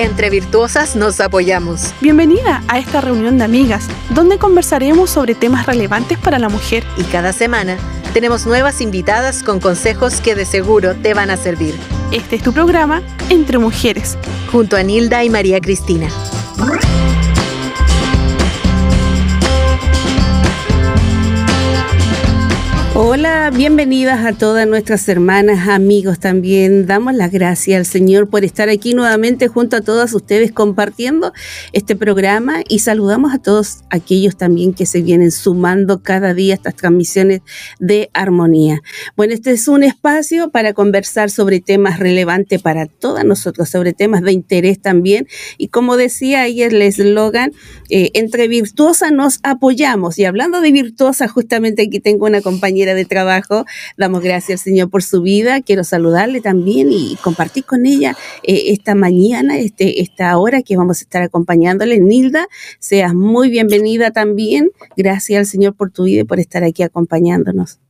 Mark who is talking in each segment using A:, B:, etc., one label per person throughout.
A: Entre virtuosas nos apoyamos.
B: Bienvenida a esta reunión de amigas, donde conversaremos sobre temas relevantes para la mujer.
A: Y cada semana tenemos nuevas invitadas con consejos que de seguro te van a servir.
B: Este es tu programa Entre Mujeres.
A: Junto a Nilda y María Cristina.
C: Hola, bienvenidas a todas nuestras hermanas, amigos también. Damos las gracias al Señor por estar aquí nuevamente junto a todas ustedes compartiendo este programa y saludamos a todos aquellos también que se vienen sumando cada día a estas transmisiones de armonía. Bueno, este es un espacio para conversar sobre temas relevantes para todas nosotros, sobre temas de interés también. Y como decía ahí el eslogan, eh, entre virtuosas nos apoyamos. Y hablando de virtuosa, justamente aquí tengo una compañera de trabajo. Damos gracias al Señor por su vida. Quiero saludarle también y compartir con ella eh, esta mañana, este, esta hora que vamos a estar acompañándole. Nilda, seas muy bienvenida también. Gracias al Señor por tu vida y por estar aquí acompañándonos.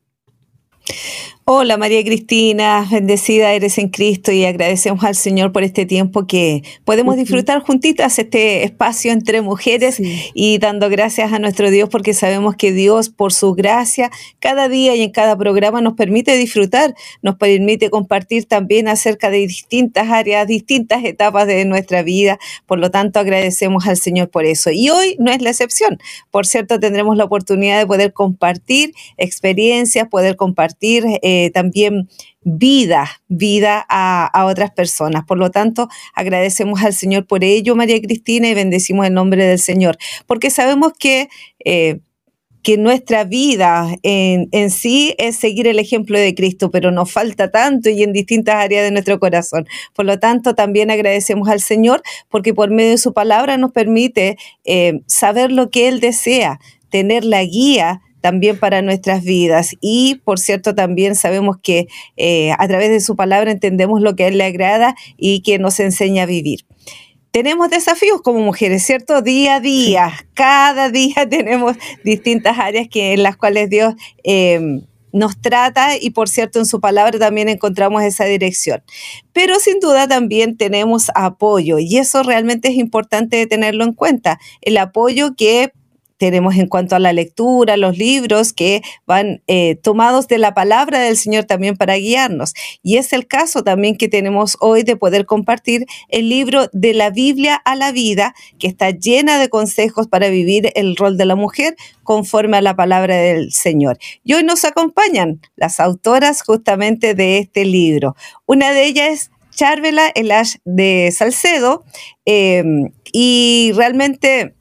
D: Hola María Cristina, bendecida eres en Cristo y agradecemos al Señor por este tiempo que podemos disfrutar juntitas este espacio entre mujeres y dando gracias a nuestro Dios porque sabemos que Dios por su gracia cada día y en cada programa nos permite disfrutar, nos permite compartir también acerca de distintas áreas, distintas etapas de nuestra vida. Por lo tanto, agradecemos al Señor por eso. Y hoy no es la excepción. Por cierto, tendremos la oportunidad de poder compartir experiencias, poder compartir... Eh, eh, también vida, vida a, otras personas. Por lo tanto, agradecemos al Señor por ello, María Cristina, y bendecimos el nombre del Señor, porque sabemos que... Eh, que nuestra vida en, en, sí es seguir el ejemplo de Cristo, pero nos falta tanto y en distintas áreas de nuestro corazón. Por lo tanto, también agradecemos al Señor porque por medio de su palabra nos permite eh, saber lo que Él desea, tener la guía también para nuestras vidas. Y, por cierto, también sabemos que eh, a través de su palabra entendemos lo que a Él le agrada y que nos enseña a vivir. Tenemos desafíos como mujeres, ¿cierto? Día a día, cada día tenemos distintas áreas que, en las cuales Dios em, nos trata y por cierto en su palabra también encontramos esa dirección. Pero sin duda también tenemos apoyo y eso realmente es importante tenerlo en cuenta. El apoyo que tenemos en cuanto a la lectura, los libros que van eh, tomados de la palabra del Señor también para guiarnos. Y es el caso también que tenemos hoy de poder compartir el libro de la Biblia a la vida, que está llena de consejos para vivir el rol de la mujer conforme a la palabra del Señor. Y hoy nos acompañan las autoras justamente de este libro. Una de ellas es Charvela Elash de Salcedo, eh, y realmente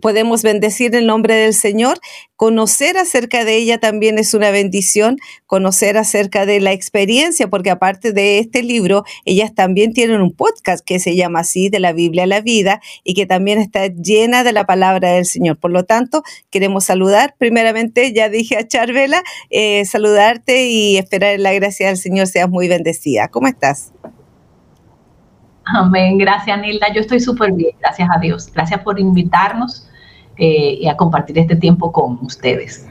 D: podemos bendecir el nombre del Señor. Conocer acerca de ella también es una bendición, conocer acerca de la experiencia, porque aparte de este libro, ellas también tienen un podcast que se llama así, de la Biblia a la vida, y que también está llena de la palabra del Señor. Por lo tanto, queremos saludar. Primeramente, ya dije a Charvela, eh, saludarte y esperar la gracia del Señor seas muy bendecida. ¿Cómo estás?
E: Amén. Gracias, Nilda. Yo estoy súper bien, gracias a Dios. Gracias por invitarnos eh, y a compartir este tiempo con ustedes.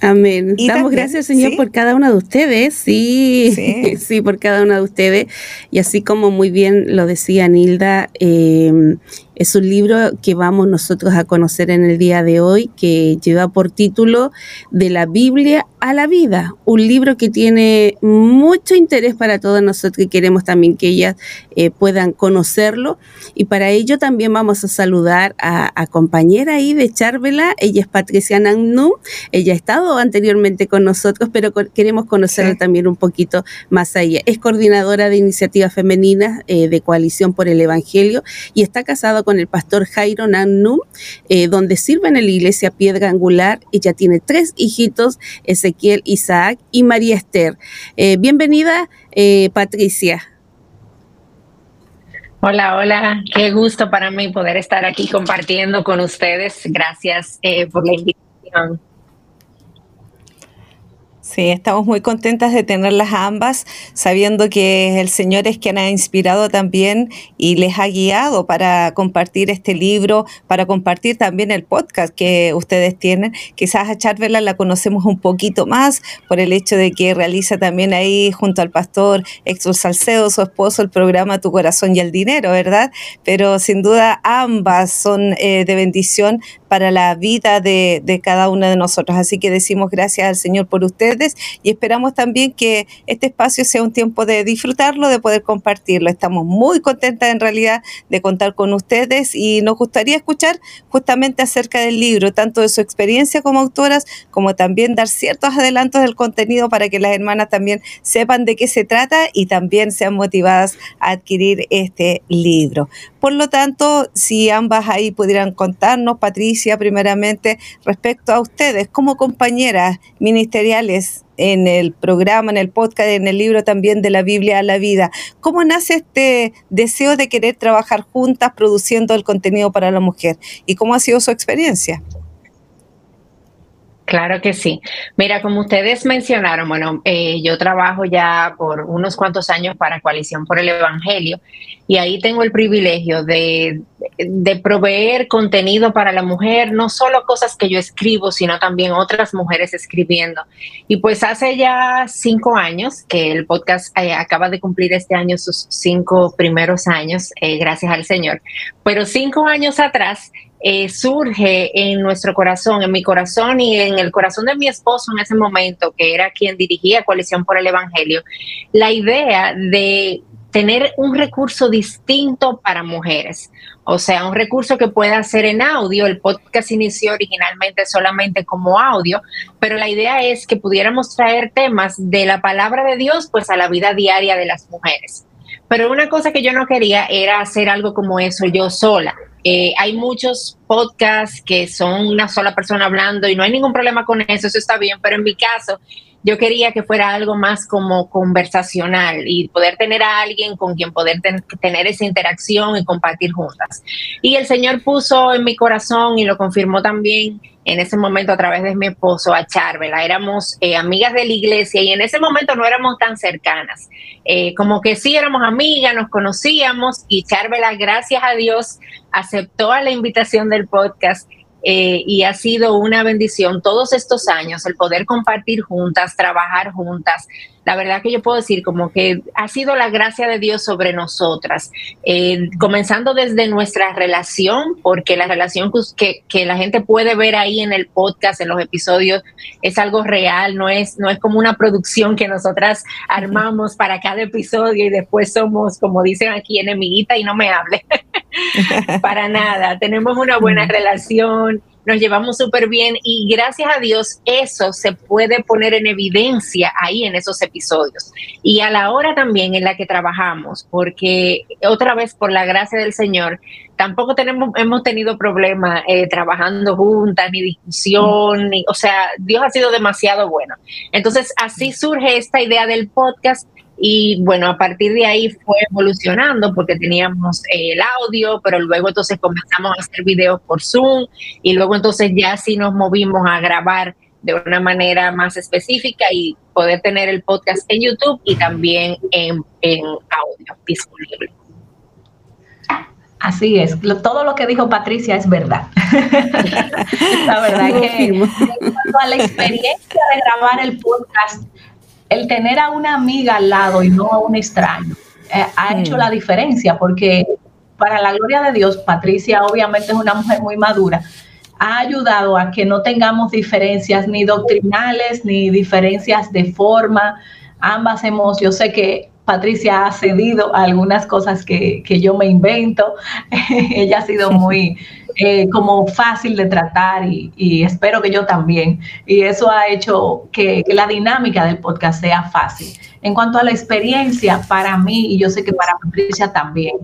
C: Amén. Damos gracias, Señor, por cada una de ustedes. Sí, sí, por cada una de ustedes. Y así como muy bien lo decía Nilda, eh, es un libro que vamos nosotros a conocer en el día de hoy, que lleva por título De la Biblia a la vida, un libro que tiene mucho interés para todos nosotros y queremos también que ellas eh, puedan conocerlo. Y para ello también vamos a saludar a, compañera ahí de Charvela, ella es Patricia Nangnum, ella ha estado anteriormente con nosotros, pero queremos conocerla también un poquito más allá. Es coordinadora de iniciativas femeninas eh, de Coalición por el Evangelio y está casada con con el pastor Jairo Nannum, eh, donde sirve en la iglesia Piedra Angular. Ella tiene tres hijitos, Ezequiel, Isaac y María Esther. Eh, bienvenida, eh, Patricia.
F: Hola, hola, qué gusto para mí poder estar aquí compartiendo con ustedes. Gracias por la invitación.
D: Sí, estamos muy contentas de tenerlas ambas, sabiendo que el Señor es quien ha inspirado también y les ha guiado para compartir este libro, para compartir también el podcast que ustedes tienen. Quizás a Charvela la conocemos un poquito más por el hecho de que realiza también ahí junto al pastor Héctor Salcedo, su esposo, el programa Tu Corazón y el Dinero, ¿verdad? Pero sin duda ambas son eh, de bendición para la vida de, de cada una de nosotros. Así que decimos gracias al Señor por ustedes y esperamos también que este espacio sea un tiempo de disfrutarlo, de poder compartirlo. Estamos muy contentas en realidad de contar con ustedes y nos gustaría escuchar justamente acerca del libro, tanto de su experiencia como autoras, como también dar ciertos adelantos del contenido para que las hermanas también sepan de qué se trata y también sean motivadas a adquirir este libro. Por lo tanto, si ambas ahí pudieran contarnos, Patricia, primeramente, respecto a ustedes como compañeras ministeriales en el programa, en el podcast, en el libro también de la Biblia a la vida. ¿Cómo nace este deseo de querer trabajar juntas produciendo el contenido para la mujer? ¿Y cómo ha sido su experiencia?
F: Claro que sí. Mira, como ustedes mencionaron, bueno, eh, yo trabajo ya por unos cuantos años para Coalición por el Evangelio y ahí tengo el privilegio de, proveer contenido para la mujer, no solo cosas que yo escribo, sino también otras mujeres escribiendo. Y pues hace ya cinco años que el podcast eh, acaba de cumplir este año sus cinco primeros años, eh, gracias al Señor. Pero cinco años atrás eh, surge en nuestro corazón, en mi corazón y en el corazón de mi esposo en ese momento, que era quien dirigía Coalición por el Evangelio, la idea de tener un recurso distinto para mujeres. O sea, un recurso que pueda ser en audio. El podcast inició originalmente solamente como audio, pero la idea es que pudiéramos traer temas de la palabra de Dios pues a la vida diaria de las mujeres. Pero una cosa que yo no quería era hacer algo como eso yo sola. Eh, hay muchos podcasts que son una sola persona hablando y no hay ningún problema con eso, eso está bien, pero en mi caso yo quería que fuera algo más como conversacional y poder tener a alguien con quien poder tener esa interacción y compartir juntas. Y el Señor puso en mi corazón y lo confirmó también en ese momento a través de mi esposo a Charvela. Éramos eh, amigas de la iglesia y en ese momento no éramos tan cercanas. Eh, como que sí éramos amigas, nos conocíamos y Charvela, gracias a Dios, aceptó a la invitación del podcast eh, y ha sido una bendición todos estos años el poder compartir juntas, trabajar juntas. La verdad que yo puedo decir como que ha sido la gracia de Dios sobre nosotras, eh, comenzando desde nuestra relación, porque la relación que, que, la gente puede ver ahí en el podcast, en los episodios, es algo real, no es, no es como una producción que nosotras armamos para cada episodio y después somos, como dicen aquí, enemiguita y no me hable. para nada, tenemos una buena relación, nos llevamos súper bien y gracias a Dios eso se puede poner en evidencia ahí en esos episodios. Y a la hora también en la que trabajamos, porque otra vez por la gracia del Señor, tampoco tenemos, hemos tenido problemas eh, trabajando juntas, ni discusión, ni, o sea, Dios ha sido demasiado bueno. Entonces así surge esta idea del podcast y bueno, a partir de ahí fue evolucionando porque teníamos eh, el audio, pero luego entonces comenzamos a hacer videos por Zoom y luego entonces ya sí nos movimos a grabar de una manera más específica y poder tener el podcast en YouTube y también en, audio disponible.
E: Así es, todo lo que dijo Patricia es verdad. la verdad que a la experiencia de grabar el podcast el tener a una amiga al lado y no a un extraño eh, ha hecho la diferencia porque para la gloria de Dios, Patricia obviamente es una mujer muy madura, ha ayudado a que no tengamos diferencias ni doctrinales ni diferencias de forma. Ambas hemos, yo sé que Patricia ha cedido a algunas cosas que, que yo me invento. Ella ha sido muy eh, como fácil de tratar y, espero que yo también. Y eso ha hecho que, la dinámica del podcast sea fácil. En cuanto a la experiencia, para mí, y yo sé que para Patricia también,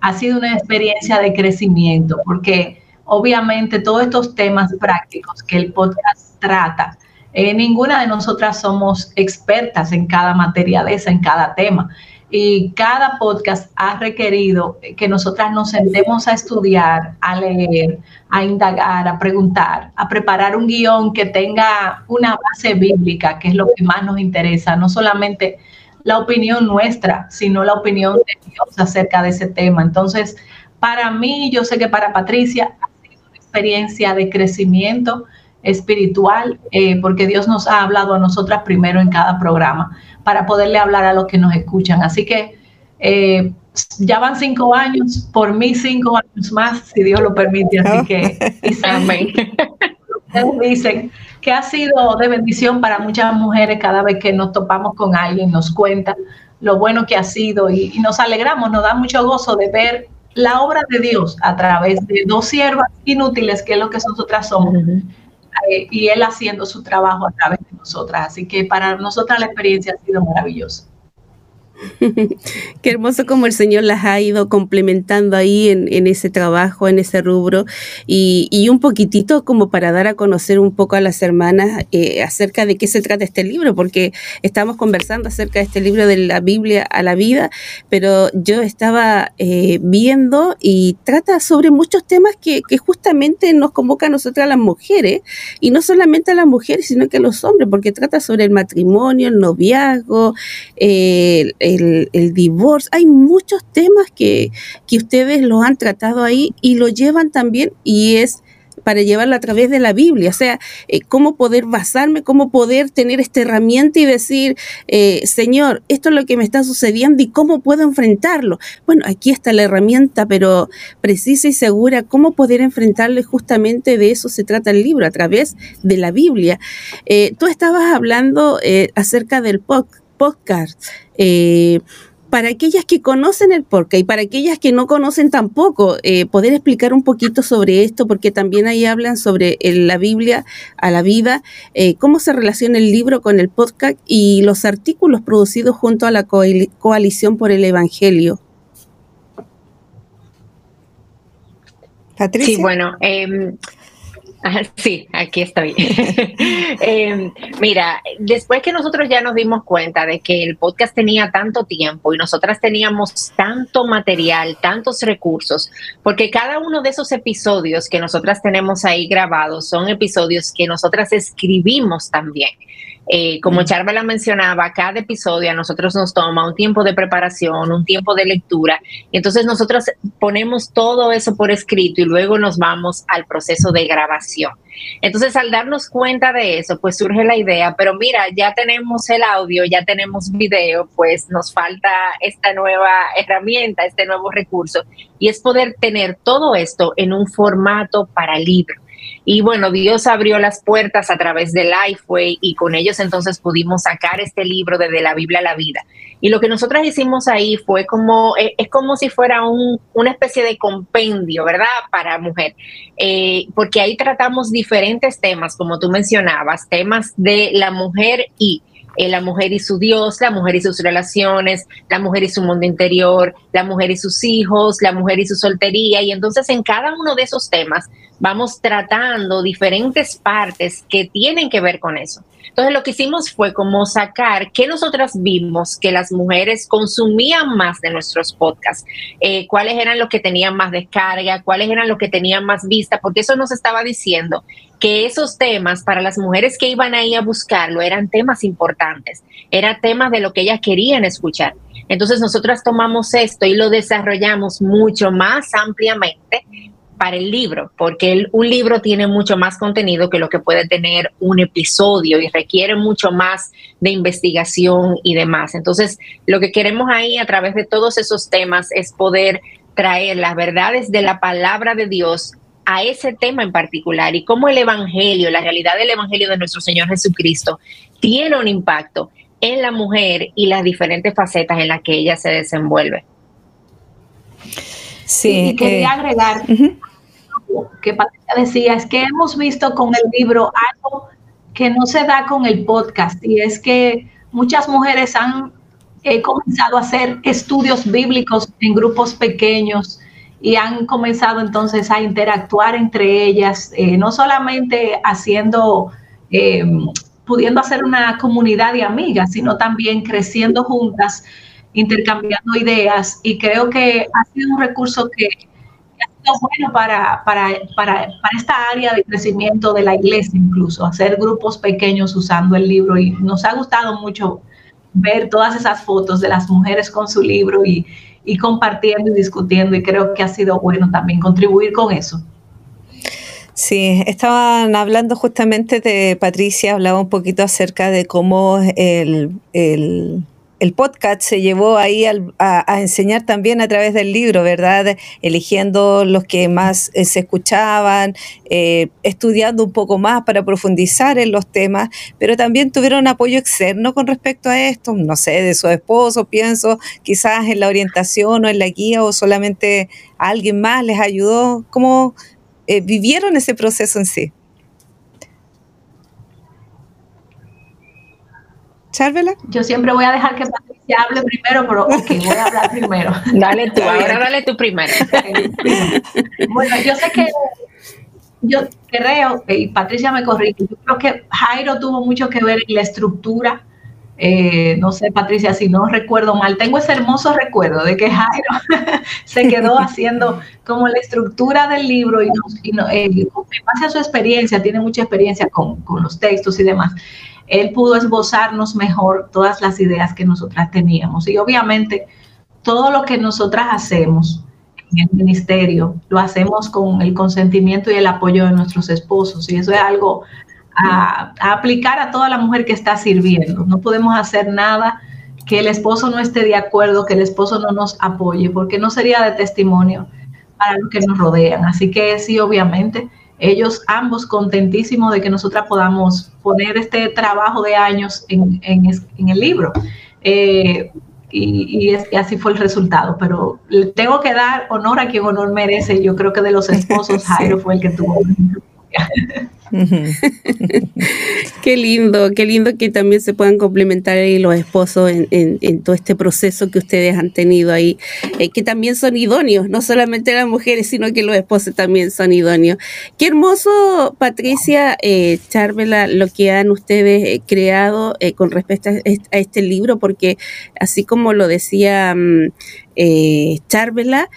E: ha sido una experiencia de crecimiento, porque obviamente todos estos temas prácticos que el podcast trata, Eh, ninguna de nosotras somos expertas en cada materia de esa, en cada tema. Y cada podcast ha requerido que nosotras nos sentemos a estudiar, a leer, a indagar, a preguntar, a preparar un guion que tenga una base bíblica, que es lo que más nos interesa, no solamente la opinión nuestra, sino la opinión de Dios acerca de ese tema. Entonces, para mí, yo sé que para Patricia ha sido una experiencia de crecimiento espiritual, eh, porque Dios nos ha hablado a nosotras primero en cada programa, para poderle hablar a los que nos escuchan. Así que eh, ya van cinco años, por mí cinco años más, si Dios lo permite. Así que, Amén. Ustedes dicen que ha sido de bendición para muchas mujeres cada vez que nos topamos con alguien, nos cuenta lo bueno que ha sido y nos alegramos, nos da mucho gozo de ver la obra de Dios a través de dos siervas inútiles, que es lo que nosotras somos, eh, y Él haciendo su trabajo a través de nosotras. Así que para nosotras la experiencia ha sido maravillosa.
C: Qué hermoso como el Señor las ha ido complementando ahí en, ese trabajo, en ese rubro, y, un poquitito como para dar a conocer un poco a las hermanas eh, acerca de qué se trata este libro, porque estamos conversando acerca de este libro de la Biblia a la vida, pero yo estaba eh, viendo y trata sobre muchos temas que, justamente nos convoca a nosotras las mujeres, y no solamente a las mujeres, sino que a los hombres, porque trata sobre el matrimonio, el noviazgo, el el, divorcio, hay muchos temas que, que ustedes lo han tratado ahí y lo llevan también y es para llevarlo a través de la Biblia, o sea, eh, cómo poder basarme, cómo poder tener esta herramienta y decir, eh, Señor, esto es lo que me está sucediendo y cómo puedo enfrentarlo. Bueno, aquí está la herramienta, pero precisa y segura, cómo poder enfrentarlo y justamente de eso se trata el libro, a través de la Biblia. Eh, tú estabas hablando acerca del podcast podcast. Eh, para aquellas que conocen el podcast y para aquellas que no conocen tampoco, eh, poder explicar un poquito sobre esto, porque también ahí hablan sobre la Biblia a la vida, eh, cómo se relaciona el libro con el podcast y los artículos producidos junto a la coalición por el Evangelio.
F: Patricia. Sí, bueno, em, Sí, aquí estoy. Em, mira, después que nosotros ya nos dimos cuenta de que el podcast tenía tanto tiempo y nosotras teníamos tanto material, tantos recursos, porque cada uno de esos episodios que nosotras tenemos ahí grabados son episodios que nosotras escribimos también. Eh, como Charvela mencionaba, cada episodio a nosotros nos toma un tiempo de preparación, un tiempo de lectura, y entonces nosotros ponemos todo eso por escrito y luego nos vamos al proceso de grabación. Entonces, al darnos cuenta de eso, pues surge la idea, pero mira, ya tenemos el audio, ya tenemos video, pues nos falta esta nueva herramienta, este nuevo recurso, y es poder tener todo esto en un formato para libro. Y bueno, Dios abrió las puertas a través del Lifeway y con ellos entonces pudimos sacar este libro desde la Biblia a la vida. Y lo que nosotras hicimos ahí fue como, eh, es como si fuera un, una especie de compendio, ¿verdad? Para mujer. Eh, porque ahí tratamos diferentes temas, como tú mencionabas, temas de la mujer y eh, la mujer y su Dios, la mujer y sus relaciones, la mujer y su mundo interior, la mujer y sus hijos, la mujer y su soltería. Y entonces en cada uno de esos temas vamos tratando diferentes partes que tienen que ver con eso. Entonces lo que hicimos fue como sacar que nosotras vimos que las mujeres consumían más de nuestros podcasts, eh, cuáles eran los que tenían más descarga, cuáles eran los que tenían más vista, porque eso nos estaba diciendo que esos temas para las mujeres que iban ahí a buscarlo eran temas importantes, eran temas de lo que ellas querían escuchar. Entonces nosotras tomamos esto y lo desarrollamos mucho más ampliamente para el libro, porque un libro tiene mucho más contenido que lo que puede tener un episodio y requiere mucho más de investigación y demás. Entonces, lo que queremos ahí a través de todos esos temas es poder traer las verdades de la palabra de Dios a ese tema en particular y cómo el Evangelio, la realidad del Evangelio de nuestro Señor Jesucristo, tiene un impacto en la mujer y las diferentes facetas en las que ella se desenvuelve.
E: Sí, y quería eh, agregar que Patricia decía, es que hemos visto con el libro algo que no se da con el podcast y es que muchas mujeres han eh, comenzado a hacer estudios bíblicos en grupos pequeños y han comenzado entonces a interactuar entre ellas, eh, no solamente haciendo eh, pudiendo hacer una comunidad de amigas, sino también creciendo juntas, intercambiando ideas. Y creo que ha sido un recurso que, ha sido bueno para, para, para, para, esta área de crecimiento de la iglesia, incluso, hacer grupos pequeños usando el libro. Y nos ha gustado mucho ver todas esas fotos de las mujeres con su libro y, y compartiendo y discutiendo. Y creo que ha sido bueno también contribuir con eso.
D: Sí, estaban hablando justamente de Patricia, hablaba un poquito acerca de cómo el, podcast se llevó ahí a, enseñar también a través del libro, ¿verdad? Eligiendo los que más eh, se escuchaban, eh, estudiando un poco más para profundizar en los temas, pero también tuvieron apoyo externo con respecto a esto, no sé, de su esposo, pienso, quizás en la orientación o en la guía o solamente alguien más les ayudó. ¿Cómo, eh, vivieron ese proceso en sí.
E: Charvela. Yo siempre voy a dejar que Patricia hable primero, pero ok, voy a hablar primero.
F: Dale tú, ahora dale tú primero.
E: bueno, yo sé que yo creo, y Patricia me corrige, yo creo que Jairo tuvo mucho que ver en la estructura eh, no sé, Patricia, si no recuerdo mal, tengo ese hermoso recuerdo de que Jairo se quedó haciendo como la estructura del libro y, eh, en base a su experiencia, tiene mucha experiencia con, los textos y demás, él pudo esbozarnos mejor todas las ideas que nosotras teníamos. Y obviamente todo lo que nosotras hacemos en el ministerio lo hacemos con el consentimiento y el apoyo de nuestros esposos. Y eso es algo a, aplicar a toda la mujer que está sirviendo. No podemos hacer nada que el esposo no esté de acuerdo, que el esposo no nos apoye, porque no sería de testimonio para los que nos rodean. Así que sí, obviamente, ellos ambos contentísimos de que nosotras podamos poner este trabajo de años en, el libro. Eh, y, así fue el resultado. Pero le tengo que dar honor a quien honor merece. Yo creo que de los esposos, Jairo fue el que tuvo.
C: qué lindo, qué lindo que también se puedan complementar los esposos en, todo este proceso que ustedes han tenido ahí, eh, que también son idóneos, no solamente las mujeres, sino que los esposos también son idóneos. Qué hermoso, Patricia, eh, Charvela, lo que han ustedes eh, creado eh, con respecto a este, libro, porque así como lo decía mm, Charvela,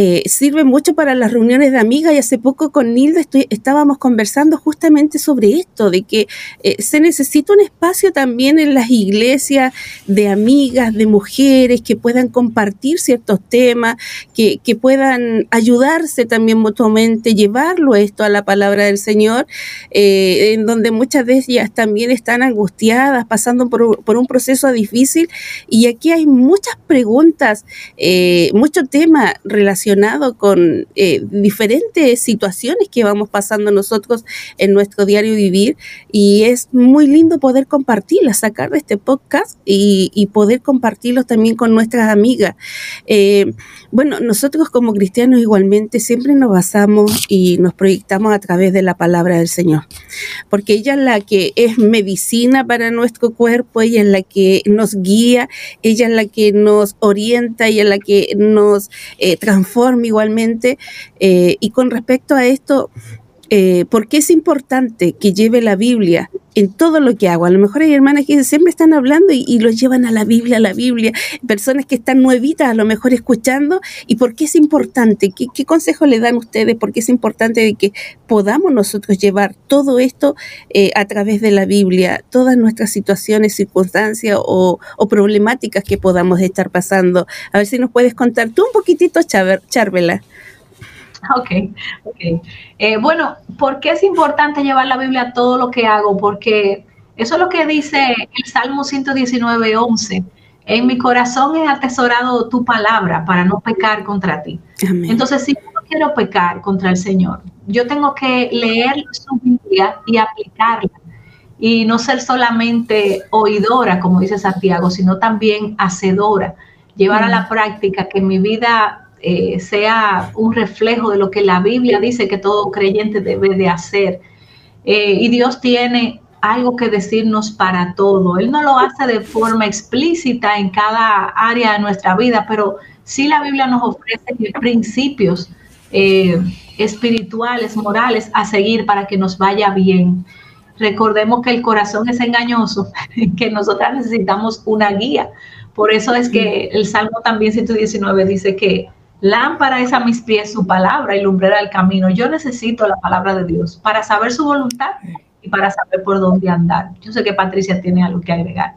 C: eh, sirve mucho para las reuniones de amigas y hace poco con Nilda estábamos conversando justamente sobre esto, de que eh, se necesita un espacio también en las iglesias de amigas, de mujeres que puedan compartir ciertos temas, que, puedan ayudarse también mutuamente, llevarlo esto a la palabra del Señor, eh, en donde muchas de ellas también están angustiadas, pasando por, por un proceso difícil. Y aquí hay muchas preguntas, mucho tema relacionado con eh, diferentes situaciones que vamos pasando nosotros en nuestro diario vivir y es muy lindo poder compartirlas, sacar de este podcast y, poder compartirlos también con nuestras amigas. Eh, bueno, nosotros como cristianos igualmente siempre nos basamos y nos proyectamos a través de la palabra del Señor, porque ella es la que es medicina para nuestro cuerpo, ella es la que nos guía, ella es la que nos orienta, ella es la que nos eh, transforma igualmente. Eh, y con respecto a esto, eh, ¿por qué es importante que lleve la Biblia en todo lo que hago? A lo mejor hay hermanas que siempre están hablando y, y, lo llevan a la Biblia, a la Biblia, personas que están nuevitas a lo mejor escuchando. ¿Y por qué es importante? ¿Qué, qué consejo le dan ustedes? ¿Por qué es importante de que podamos nosotros llevar todo esto eh, a través de la Biblia, todas nuestras situaciones, circunstancias o, o, problemáticas que podamos estar pasando? A ver si nos puedes contar tú un poquitito, Charvela.
E: Ok, ok. Eh, bueno, ¿por qué es importante llevar la Biblia a todo lo que hago? Porque eso es lo que dice el Salmo 119, 11. En mi corazón he atesorado tu palabra para no pecar contra ti. Entonces, si yo no quiero pecar contra el Señor, yo tengo que leer su Biblia y aplicarla. Y no ser solamente oidora, como dice Santiago, sino también hacedora. Llevar a la práctica que mi vida eh, sea un reflejo de lo que la Biblia dice que todo creyente debe de hacer. Eh, y Dios tiene algo que decirnos para todo. Él no lo hace de forma explícita en cada área de nuestra vida, pero sí la Biblia nos ofrece principios eh, espirituales, morales a seguir para que nos vaya bien. recordemos que el corazón es engañoso, que nosotras necesitamos una guía. Por eso es que el Salmo también 119 dice que lámpara es a mis pies su palabra y lumbrera el camino. Yo necesito la palabra de Dios para saber su voluntad y para saber por dónde andar. Yo sé que Patricia tiene algo que agregar.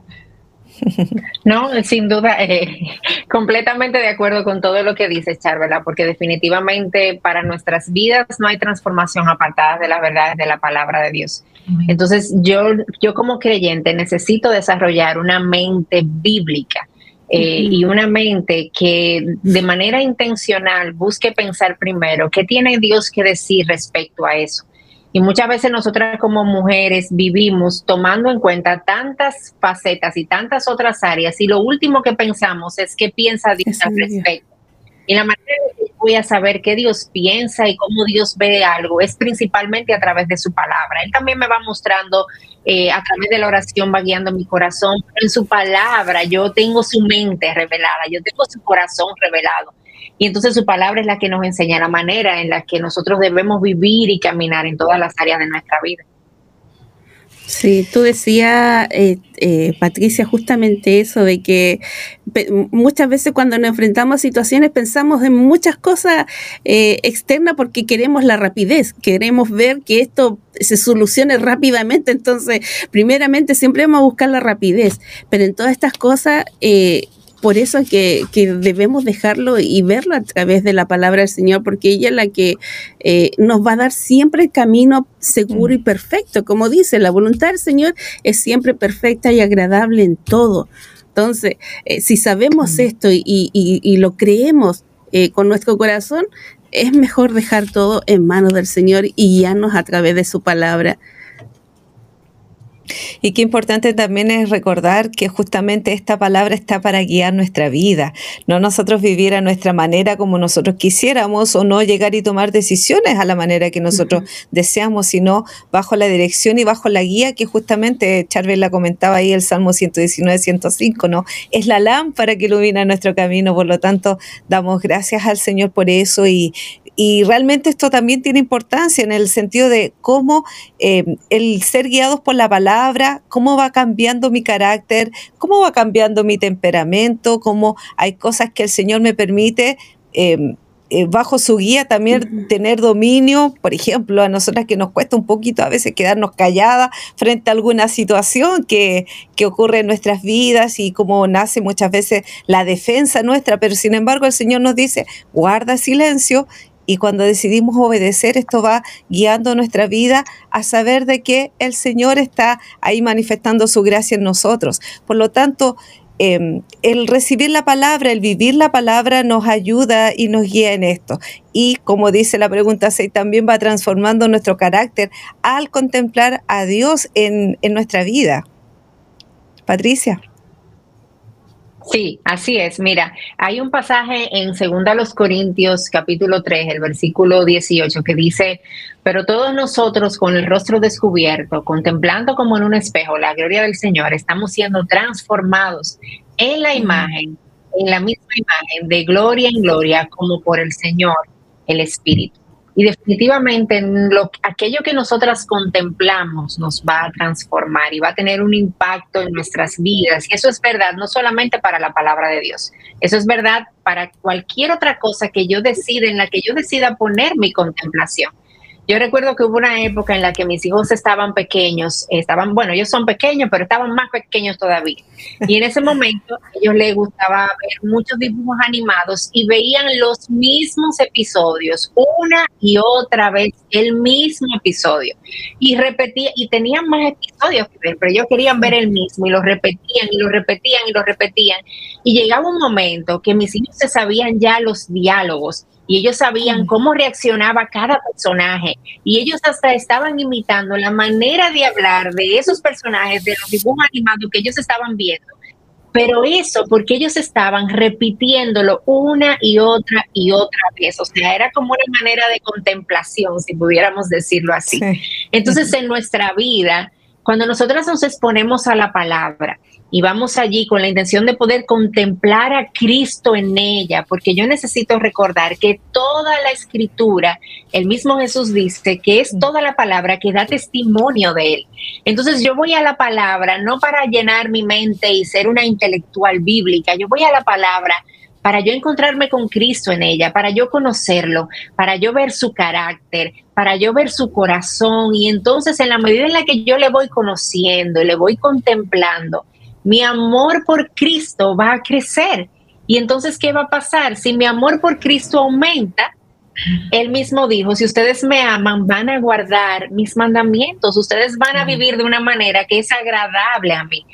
F: No, sin duda, eh, completamente de acuerdo con todo lo que dice Charvela, porque definitivamente para nuestras vidas no hay transformación apartada de las verdades de la palabra de Dios. Entonces, yo, yo como creyente necesito desarrollar una mente bíblica. Eh, y una mente que de manera intencional busque pensar primero qué tiene Dios que decir respecto a eso. Y muchas veces nosotras como mujeres vivimos tomando en cuenta tantas facetas y tantas otras áreas y lo último que pensamos es qué piensa Dios al respecto. Y la manera en que voy a saber qué Dios piensa y cómo Dios ve algo es principalmente a través de su palabra. Él también me va mostrando eh, a través de la oración, va guiando mi corazón, en su palabra yo tengo su mente revelada, yo tengo su corazón revelado. Y entonces su palabra es la que nos enseña la manera en la que nosotros debemos vivir y caminar en todas las áreas de nuestra vida.
C: Sí, tú decías, eh, eh, Patricia, justamente eso de que muchas veces cuando nos enfrentamos a situaciones pensamos en muchas cosas eh, externas porque queremos la rapidez, queremos ver que esto se solucione rápidamente. Entonces, primeramente siempre vamos a buscar la rapidez, pero en todas estas cosas por eso que, que, debemos dejarlo y verlo a través de la palabra del Señor, porque ella es la que eh, nos va a dar siempre el camino seguro y mm. perfecto. Como dice, la voluntad del Señor es siempre perfecta y agradable en todo. Entonces, eh, si sabemos mm. esto y, y, y, lo creemos eh, con nuestro corazón, es mejor dejar todo en manos del Señor y guiarnos a través de su palabra.
D: Y qué importante también es recordar que justamente esta palabra está para guiar nuestra vida, no nosotros vivir a nuestra manera como nosotros quisiéramos o no llegar y tomar decisiones a la manera que nosotros deseamos, sino bajo la dirección y bajo la guía que justamente Charvel la comentaba ahí el Salmo 119, 105, ¿no? Es la lámpara que ilumina nuestro camino, por lo tanto damos gracias al Señor por eso y, y realmente esto también tiene importancia en el sentido de cómo eh, el ser guiados por la palabra, cómo va cambiando mi carácter, cómo va cambiando mi temperamento, cómo hay cosas que el Señor me permite. Eh, eh, bajo su guía también tener dominio, por ejemplo, a nosotras que nos cuesta un poquito a veces quedarnos calladas frente a alguna situación que, que ocurre en nuestras vidas y cómo nace muchas veces la defensa nuestra, pero sin embargo el Señor nos dice, guarda silencio y cuando decidimos obedecer, esto va guiando nuestra vida a saber de que el Señor está ahí manifestando su gracia en nosotros. Por lo tanto, em, el recibir la palabra, el vivir la palabra nos ayuda y nos guía en esto. Y como dice la pregunta 6, también va transformando nuestro carácter al contemplar a Dios en, en nuestra vida. Patricia.
F: Sí, así es. Mira, hay un pasaje en Segunda los Corintios capítulo 3, el versículo 18 que dice, pero todos nosotros con el rostro descubierto, contemplando como en un espejo la gloria del Señor, estamos siendo transformados en la imagen, en la misma imagen, de gloria en gloria, como por el Señor, el Espíritu. Y definitivamente lo, aquello que nosotras contemplamos nos va a transformar y va a tener un impacto en nuestras vidas. Y eso es verdad, no solamente para la palabra de Dios, eso es verdad para cualquier otra cosa que yo decida, en la que yo decida poner mi contemplación. Yo recuerdo que hubo una época en la que mis hijos estaban pequeños, estaban, bueno, ellos son pequeños, pero estaban más pequeños todavía. Y en ese momento a ellos les gustaba ver muchos dibujos animados y veían los mismos episodios una y otra vez, el mismo episodio. Y repetía, y tenían más episodios que ver, pero ellos querían ver el mismo y lo repetían y lo repetían y lo repetían. Y llegaba un momento que mis hijos se sabían ya los diálogos y ellos sabían cómo reaccionaba cada personaje y ellos hasta estaban imitando la manera de hablar de esos personajes, de los dibujos animados que ellos estaban viendo. Pero eso, porque ellos estaban repitiéndolo una y otra y otra vez. O sea, era como una manera de contemplación, si pudiéramos decirlo así. Entonces, en nuestra vida, cuando nosotras nos exponemos a la palabra, y vamos allí con la intención de poder contemplar a Cristo en ella, porque yo necesito recordar que toda la escritura, el mismo Jesús dice que es toda la palabra que da testimonio de él. Entonces yo voy a la palabra no para llenar mi mente y ser una intelectual bíblica, yo voy a la palabra para yo encontrarme con Cristo en ella, para yo conocerlo, para yo ver su carácter, para yo ver su corazón. Y entonces en la medida en la que yo le voy conociendo, le voy contemplando, mi amor por Cristo va a crecer. Y entonces, ¿qué va a pasar? Si mi amor por Cristo aumenta, él mismo dijo, si ustedes me aman, van a guardar mis mandamientos, ustedes van a vivir de una manera que es agradable a mí.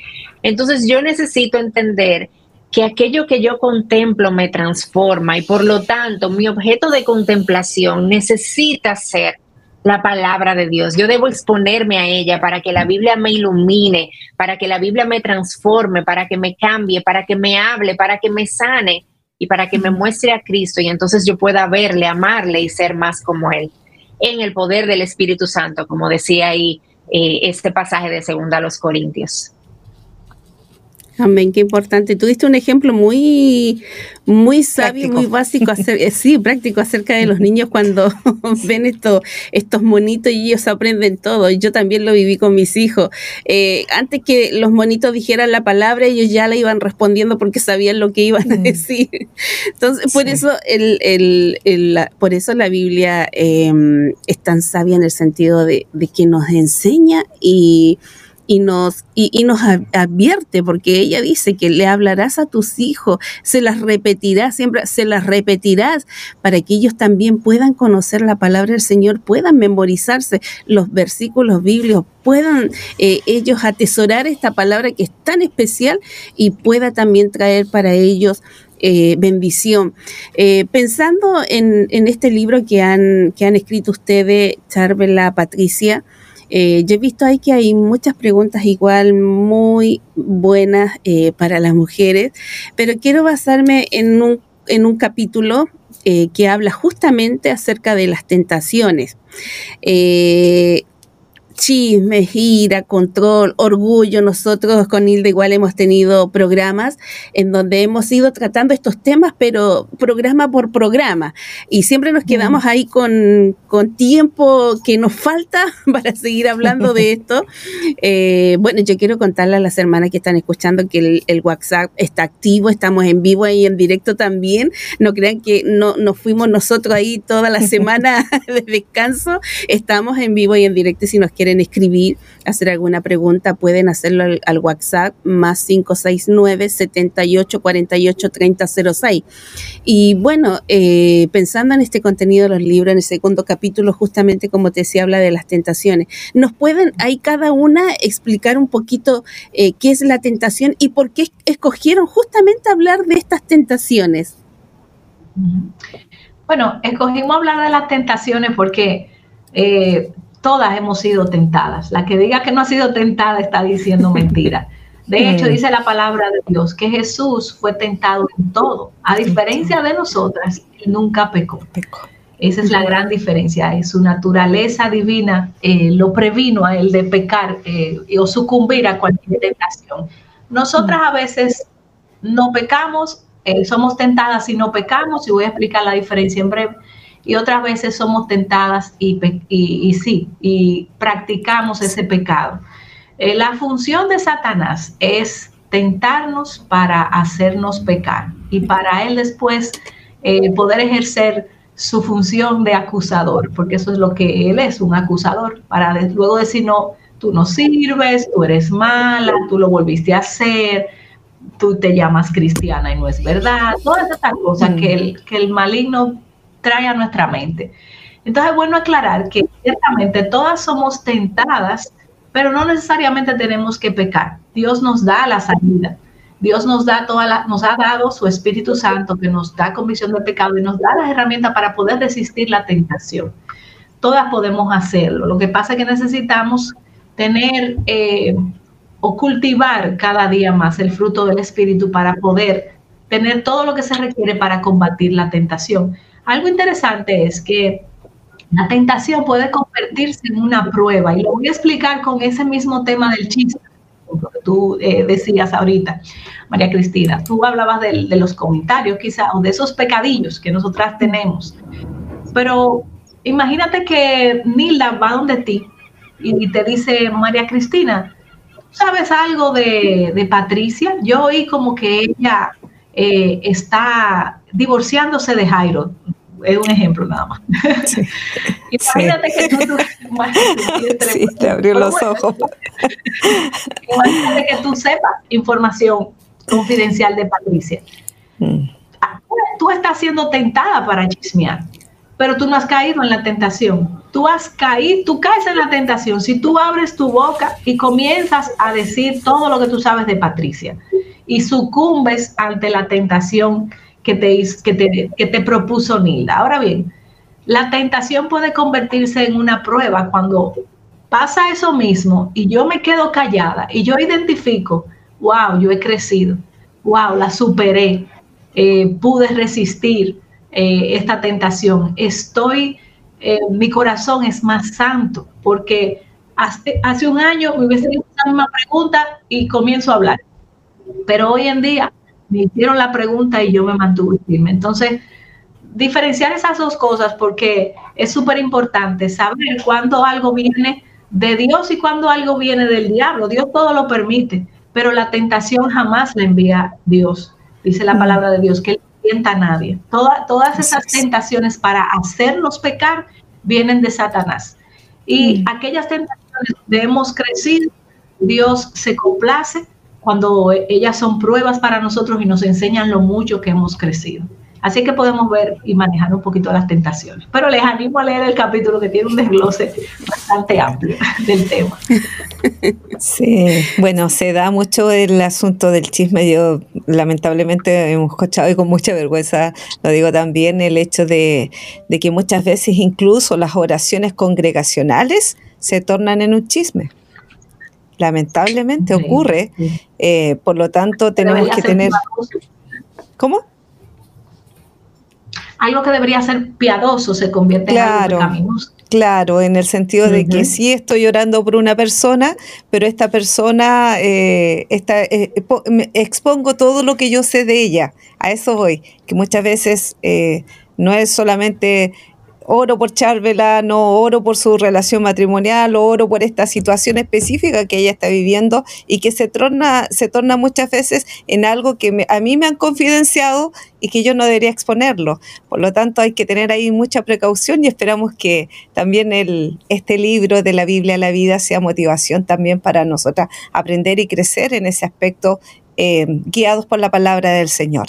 F: Entonces yo necesito entender que aquello que yo contemplo me transforma y por lo tanto mi objeto de contemplación necesita ser la palabra de Dios. Yo debo exponerme a ella para que la Biblia me ilumine, para que la Biblia me transforme, para que me cambie, para que me hable, para que me sane y para que me muestre a Cristo y entonces yo pueda verle, amarle y ser más como Él. En el poder del Espíritu Santo, como decía ahí eh, este pasaje de Segunda a los Corintios.
C: Amén, qué importante. Tuviste un ejemplo muy, muy sabio, muy básico, eh, sí, práctico acerca de los niños cuando ven esto, estos monitos y ellos aprenden todo. Yo también lo viví con mis hijos. Eh, antes que los monitos dijeran la palabra, ellos ya la iban respondiendo porque sabían lo que iban a mm. decir. Entonces, por eso el, el, el, por eso la Biblia em, es tan sabia en el sentido de, de que nos enseña y y nos, y, nos advierte, porque ella dice que le hablarás a tus hijos, se las repetirás, siempre se las repetirás para que ellos también puedan conocer la palabra del Señor, puedan memorizarse los versículos bíblicos, puedan eh, ellos atesorar esta palabra que es tan especial y pueda también traer para ellos eh, bendición. Eh, pensando en, en, este libro que han, que han escrito ustedes, Charvela, Patricia, eh, yo he visto ahí que hay muchas preguntas igual muy buenas eh, para las mujeres, pero quiero basarme en un, en un capítulo eh, que habla justamente acerca de las tentaciones chismes, ira, control, orgullo. Nosotros con Hilda igual hemos tenido programas en donde hemos ido tratando estos temas, pero programa por programa. Y siempre nos quedamos ahí con, con tiempo que nos falta para seguir hablando de esto. Eh, bueno, yo quiero contarle a las hermanas que están escuchando que el, WhatsApp está activo, estamos en vivo y en directo también. No crean que no nos fuimos nosotros ahí toda la semana de descanso. Estamos en vivo y en directo si nos quieren escribir, hacer alguna pregunta, pueden hacerlo al, WhatsApp más 569 78 48 3006. Y bueno, eh, pensando en este contenido de los libros, en el segundo capítulo, justamente como te decía, habla de las tentaciones. ¿Nos pueden ahí cada una explicar un poquito eh, qué es la tentación y por qué escogieron justamente hablar de estas tentaciones?
E: Bueno, escogimos hablar de las tentaciones porque eh, todas hemos sido tentadas. La que diga que no ha sido tentada está diciendo mentira. De hecho, dice la palabra de Dios que Jesús fue tentado en todo. A diferencia de nosotras, nunca pecó. Esa es la gran diferencia. Es su naturaleza divina eh, lo previno a él de pecar eh, o sucumbir a cualquier tentación. Nosotras a veces no pecamos, eh, somos tentadas y no pecamos, y voy a explicar la diferencia en breve y otras veces somos tentadas y, y, sí, y practicamos ese pecado. Eh, la función de Satanás es tentarnos para hacernos pecar y para él después eh, poder ejercer su función de acusador, porque eso es lo que él es, un acusador, para luego decir, no, tú no sirves, tú eres mala, tú lo volviste a hacer, tú te llamas cristiana y no es verdad, todas esas cosas que el, que el maligno trae a nuestra mente. Entonces es bueno aclarar que ciertamente todas somos tentadas, pero no necesariamente tenemos que pecar. Dios nos da la salida. Dios nos da toda la, nos ha dado su Espíritu Santo que nos da convicción del pecado y nos da las herramientas para poder resistir la tentación. Todas podemos hacerlo. Lo que pasa es que necesitamos tener eh, o cultivar cada día más el fruto del Espíritu para poder tener todo lo que se requiere para combatir la tentación. Algo interesante es que la tentación puede convertirse en una prueba y lo voy a explicar con ese mismo tema del chiste. que tú eh, decías ahorita, María Cristina, tú hablabas de, de los comentarios quizá, o de esos pecadillos que nosotras tenemos, pero imagínate que Nilda va donde ti y te dice, María Cristina, ¿sabes algo de, Patricia? Yo oí como que ella eh, está divorciándose de Jairo. Es un ejemplo nada más.
D: Imagínate que tú, sí, te abrió los ojos.
E: Imagínate que tú sepas información confidencial de Patricia. Mm. Tú estás siendo tentada para chismear pero tú no has caído en la tentación. Tú has caído, tú caes en la tentación si tú abres tu boca y comienzas a decir todo lo que tú sabes de Patricia y sucumbes ante la tentación que te, que te, que te propuso Nilda. Ahora bien, la tentación puede convertirse en una prueba cuando pasa eso mismo y yo me quedo callada y yo identifico, wow, yo he crecido, wow, la superé, eh, pude resistir, eh, esta tentación. Estoy, eh, mi corazón es más santo, porque hace, hace un año me hubiese hecho la misma pregunta y comienzo a hablar. Pero hoy en día me hicieron la pregunta y yo me mantuve firme. Entonces, diferenciar esas dos cosas porque es súper importante saber cuándo algo viene de Dios y cuándo algo viene del diablo. Dios todo lo permite, pero la tentación jamás la envía Dios. Dice la palabra de Dios que a nadie. todas esas tentaciones para hacernos pecar vienen de Satanás. Y aquellas tentaciones donde hemos crecido, Dios se complace cuando ellas son pruebas para nosotros y nos enseñan lo mucho que hemos crecido. Así que podemos ver y manejar un poquito las tentaciones. Pero les animo a leer el capítulo que tiene un desglose bastante amplio del tema.
D: Sí, bueno, se da mucho el asunto del chisme. Yo lamentablemente hemos escuchado y con mucha vergüenza lo digo también el hecho de, que muchas veces incluso las oraciones congregacionales se tornan en un chisme lamentablemente ocurre. Eh, por lo tanto, tenemos que tener. ¿Cómo?
E: algo que debería ser piadoso se convierte en algo pecaminoso.
D: Claro, en el sentido de que sí estoy orando por una persona, pero esta persona, eh, eh expongo todo lo que yo sé de ella. A eso voy, que muchas veces no es solamente oro por Charvela, no oro por su relación matrimonial, oro por esta situación específica que ella está viviendo y que se torna, se torna muchas veces en algo que a mí me han confidenciado y que yo no debería exponerlo. Por lo tanto, hay que tener ahí mucha precaución y esperamos que también el, este libro de la Biblia a la vida sea motivación también para nosotras aprender y crecer en ese aspecto eh, guiados por la palabra del Señor.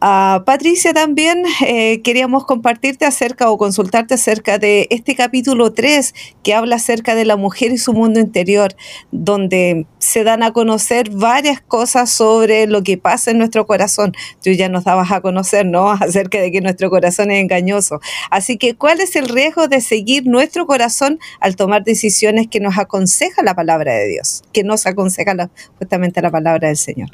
D: Patricia, también eh, queríamos compartirte acerca o consultarte acerca de este capítulo 3 que habla acerca de la mujer y su mundo interior, donde se dan a conocer varias cosas sobre lo que pasa en nuestro corazón. Tú ya nos dabas a conocer, ¿no? Acerca de que nuestro corazón es engañoso. Así que, ¿cuál es el riesgo de seguir nuestro corazón al tomar decisiones que nos aconseja la palabra de Dios, que nos aconseja justamente la palabra del Señor?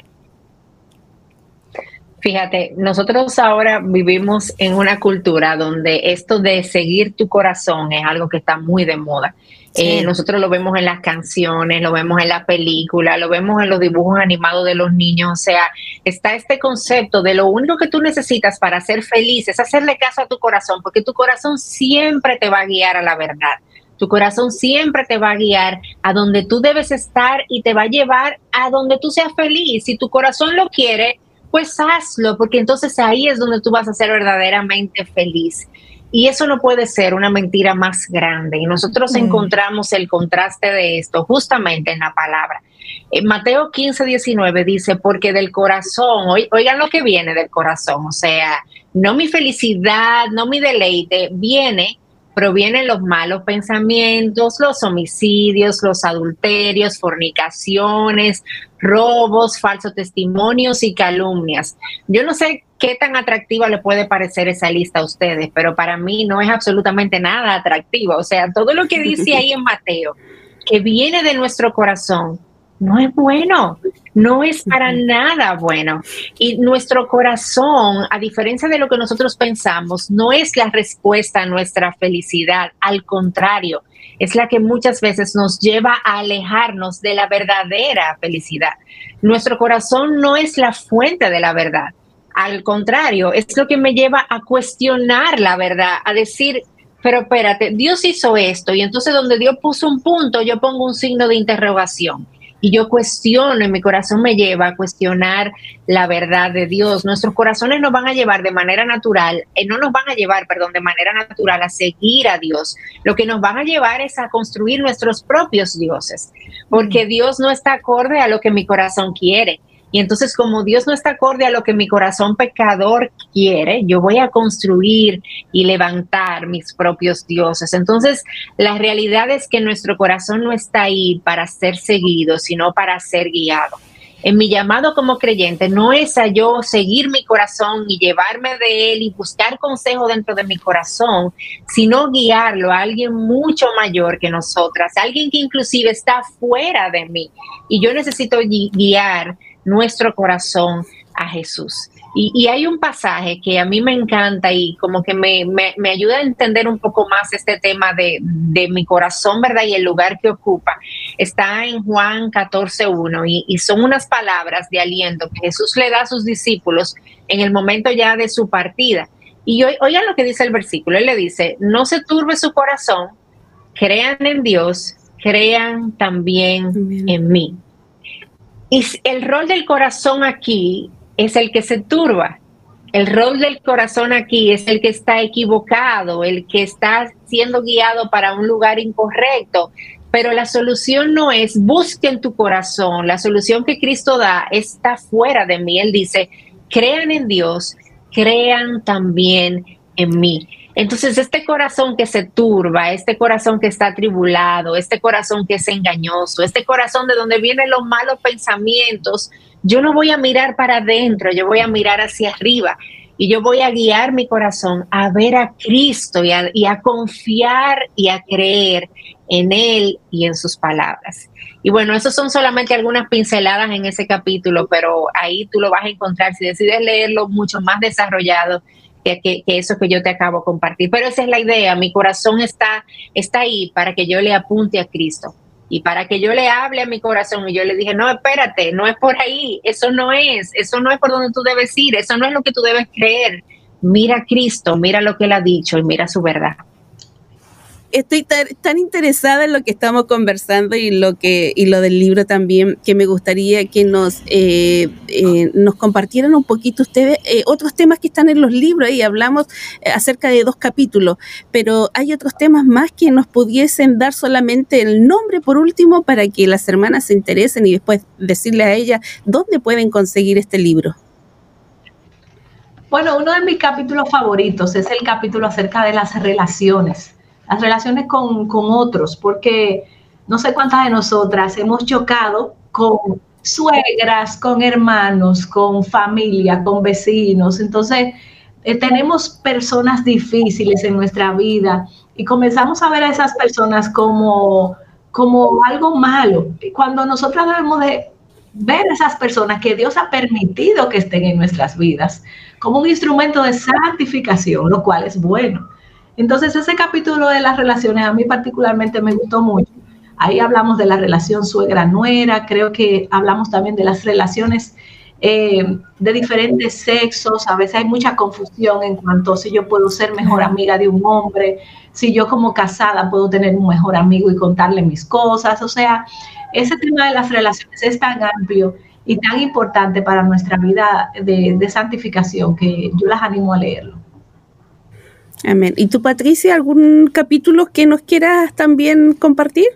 F: Fíjate, nosotros ahora vivimos en una cultura donde esto de seguir tu corazón es algo que está muy de moda. Eh, nosotros lo vemos en las canciones, lo vemos en la película, lo vemos en los dibujos animados de los niños. O sea, está este concepto de lo único que tú necesitas para ser feliz es hacerle caso a tu corazón, porque tu corazón siempre te va a guiar a la verdad. Tu corazón siempre te va a guiar a donde tú debes estar y te va a llevar a donde tú seas feliz. Si tu corazón lo quiere, pues hazlo, porque entonces ahí es donde tú vas a ser verdaderamente feliz. Y eso no puede ser una mentira más grande. Y nosotros mm. encontramos el contraste de esto justamente en la palabra. En Mateo 15, 19 dice, porque del corazón, oigan lo que viene del corazón, o sea, no mi felicidad, no mi deleite, viene provienen los malos pensamientos, los homicidios, los adulterios, fornicaciones, robos, falsos testimonios y calumnias. Yo no sé qué tan atractiva le puede parecer esa lista a ustedes, pero para mí no es absolutamente nada atractiva. O sea, todo lo que dice ahí en Mateo, que viene de nuestro corazón, no es bueno, no es para nada bueno. Y nuestro corazón, a diferencia de lo que nosotros pensamos, no es la respuesta a nuestra felicidad, al contrario, es la que muchas veces nos lleva a alejarnos de la verdadera felicidad. Nuestro corazón no es la fuente de la verdad. Al contrario, es lo que me lleva a cuestionar la verdad, a decir, pero espérate, Dios hizo esto y entonces donde Dios puso un punto, yo pongo un signo de interrogación y yo cuestiono y mi corazón me lleva a cuestionar la verdad de Dios. Nuestros corazones nos van a llevar de manera natural, eh, no nos van a llevar, perdón, de manera natural a seguir a Dios. Lo que nos van a llevar es a construir nuestros propios dioses, porque mm. Dios no está acorde a lo que mi corazón quiere. Y entonces como Dios no está acorde a lo que mi corazón pecador quiere, yo voy a construir y levantar mis propios dioses. Entonces la realidad es que nuestro corazón no está ahí para ser seguido, sino para ser guiado. En mi llamado como creyente no es a yo seguir mi corazón y llevarme de él y buscar consejo dentro de mi corazón, sino guiarlo a alguien mucho mayor que nosotras, alguien que inclusive está fuera de mí. Y yo necesito guiar nuestro corazón a Jesús. Y, hay un pasaje que a mí me encanta y como que me, ayuda a entender un poco más este tema de, mi corazón, ¿verdad? Y el lugar que ocupa. Está en Juan 14.1 y, y son unas palabras de aliento que Jesús le da a sus discípulos en el momento ya de su partida. Y oigan lo que dice el versículo. Él le dice, no se turbe su corazón, crean en Dios, crean también en mí. Y el rol del corazón aquí es el que se turba. El rol del corazón aquí es el que está equivocado, el que está siendo guiado para un lugar incorrecto. Pero la solución no es busquen tu corazón. La solución que Cristo da está fuera de mí. Él dice, crean en Dios, crean también en mí. Entonces, este corazón que se turba, este corazón que está tribulado, este corazón que es engañoso, este corazón de donde vienen los malos pensamientos, yo no voy a mirar para adentro, yo voy a mirar hacia arriba y yo voy a guiar mi corazón a ver a Cristo y a, confiar y a creer en Él y en sus palabras. Y bueno, esos son solamente algunas pinceladas en ese capítulo, pero ahí tú lo vas a encontrar si decides leerlo mucho más desarrollado que, eso que yo te acabo de compartir. Pero esa es la idea, mi corazón está, está ahí para que yo le apunte a Cristo y para que yo le hable a mi corazón y yo le dije, no, espérate, no es por ahí, eso no es, eso no es por donde tú debes ir, eso no es lo que tú debes creer. Mira a Cristo, mira lo que él ha dicho y mira su verdad
C: estoy tan, interesada en lo que estamos conversando y lo que y lo del libro también que me gustaría que nos eh, eh, nos compartieran un poquito ustedes eh, otros temas que están en los libros y hablamos acerca de dos capítulos pero hay otros temas más que nos pudiesen dar solamente el nombre por último para que las hermanas se interesen y después decirle a ellas dónde pueden conseguir este libro.
E: Bueno, uno de mis capítulos favoritos es el capítulo acerca de las relaciones las relaciones con, otros, porque no sé cuántas de nosotras hemos chocado con suegras, con hermanos, con familia, con vecinos. Entonces, eh, tenemos personas difíciles en nuestra vida y comenzamos a ver a esas personas como, como algo malo. Cuando nosotros debemos de ver a esas personas que Dios ha permitido que estén en nuestras vidas como un instrumento de santificación, lo cual es bueno. Entonces, ese capítulo de las relaciones a mí particularmente me gustó mucho. Ahí hablamos de la relación suegra-nuera, creo que hablamos también de las relaciones eh, de diferentes sexos. A veces hay mucha confusión en cuanto a si yo puedo ser mejor amiga de un hombre, si yo como casada puedo tener un mejor amigo y contarle mis cosas. O sea, ese tema de las relaciones es tan amplio y tan importante para nuestra vida de santificación que yo las animo a leerlo.
C: Amén. ¿Y tú, Patricia, algún capítulo que nos quieras también compartir?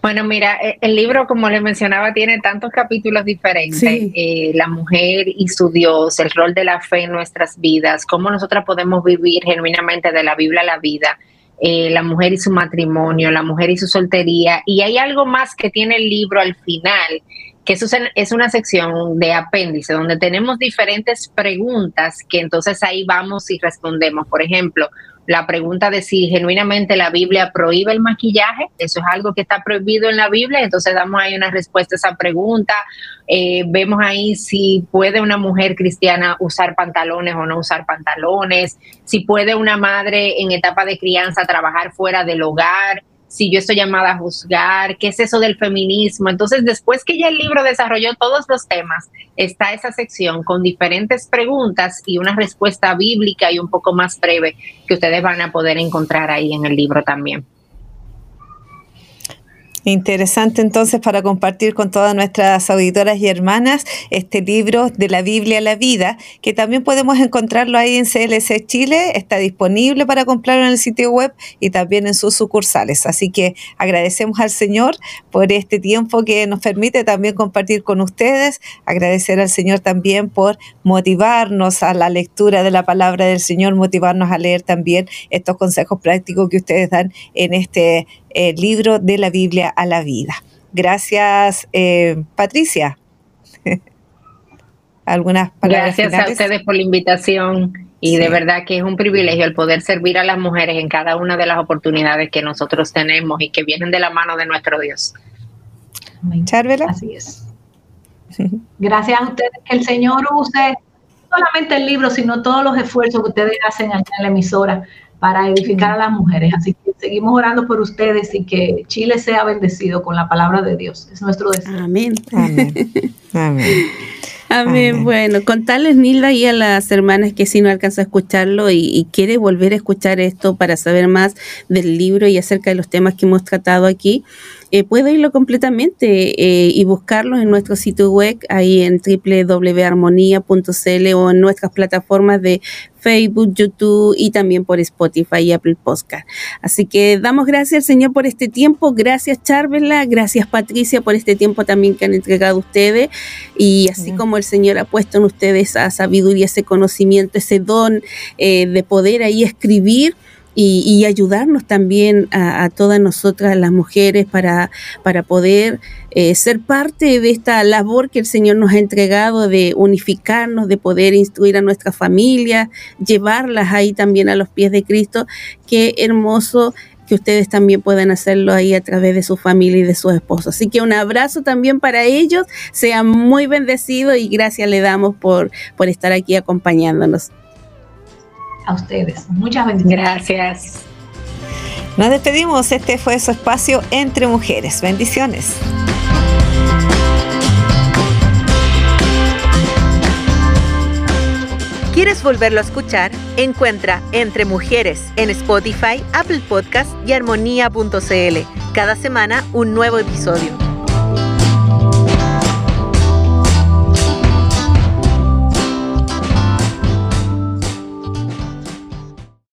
F: Bueno, mira, e, el libro, como les mencionaba, tiene tantos capítulos diferentes. Eh, la mujer y su Dios, el rol de la fe en nuestras vidas, cómo nosotras podemos vivir genuinamente de la Biblia a la vida, eh, la mujer y su matrimonio, la mujer y su soltería. Y hay algo más que tiene el libro al final, que eso es una sección de apéndice donde tenemos diferentes preguntas que entonces ahí vamos y respondemos. Por ejemplo, la pregunta de si genuinamente la Biblia prohíbe el maquillaje, eso es algo que está prohibido en la Biblia, entonces damos ahí una respuesta a esa pregunta. Eh, vemos ahí si puede una mujer cristiana usar pantalones o no usar pantalones, si puede una madre en etapa de crianza trabajar fuera del hogar, si yo estoy llamada a juzgar, qué es eso del feminismo. Entonces, después que ya el libro desarrolló todos los temas, está esa sección con diferentes preguntas y una respuesta bíblica y un poco más breve que ustedes van a poder encontrar ahí en el libro también.
D: Interesante entonces para compartir con todas nuestras auditoras y hermanas este libro de la Biblia a la vida, que también podemos encontrarlo ahí en CLC Chile, está disponible para comprarlo en el sitio web y también en sus sucursales. Así que agradecemos al Señor por este tiempo que nos permite también compartir con ustedes, agradecer al Señor también por motivarnos a la lectura de la palabra del Señor, motivarnos a leer también estos consejos prácticos que ustedes dan en este el libro de la Biblia a la vida. Gracias, eh, Patricia.
F: Algunas palabras. Gracias a ustedes por la invitación y de verdad que es un privilegio el poder servir a las mujeres en cada una de las oportunidades que nosotros tenemos y que vienen de la mano de nuestro Dios.
D: Charvela.
E: Así es. Gracias a ustedes que el Señor use no solamente el libro, sino todos los esfuerzos que ustedes hacen en la emisora para edificar a las mujeres. Así que seguimos orando por ustedes y que Chile sea bendecido con la palabra de Dios. Es nuestro deseo.
C: Amén. Amén. Amén. Bueno, contarles, Nilda, y a las hermanas que si no alcanza a escucharlo y, quiere volver a escuchar esto para saber más del libro y acerca de los temas que hemos tratado aquí, eh, puede irlo completamente eh, y buscarlo en nuestro sitio web, ahí en www.armonía.cl o en nuestras plataformas de Facebook, YouTube y también por Spotify y Apple Podcast. Así que damos gracias al Señor por este tiempo, gracias Charvela, gracias Patricia por este tiempo también que han entregado ustedes. Y así como el Señor ha puesto en ustedes esa sabiduría, ese conocimiento, ese don eh, de poder ahí escribir y, ayudarnos también a, todas nosotras las mujeres para, para poder eh, ser parte de esta labor que el Señor nos ha entregado de unificarnos, de poder instruir a nuestra familia, llevarlas ahí también a los pies de Cristo. Qué hermoso que ustedes también puedan hacerlo ahí a través de su familia y de sus esposos. Así que un abrazo también para ellos, sean muy bendecidos y gracias le damos por, por estar aquí acompañándonos
E: a ustedes. Muchas bendiciones.
F: Gracias.
D: Nos despedimos. Este fue su espacio entre mujeres. Bendiciones.
A: ¿Quieres volverlo a escuchar? Encuentra Entre Mujeres en Spotify, Apple Podcast y armonía.cl. Cada semana un nuevo episodio.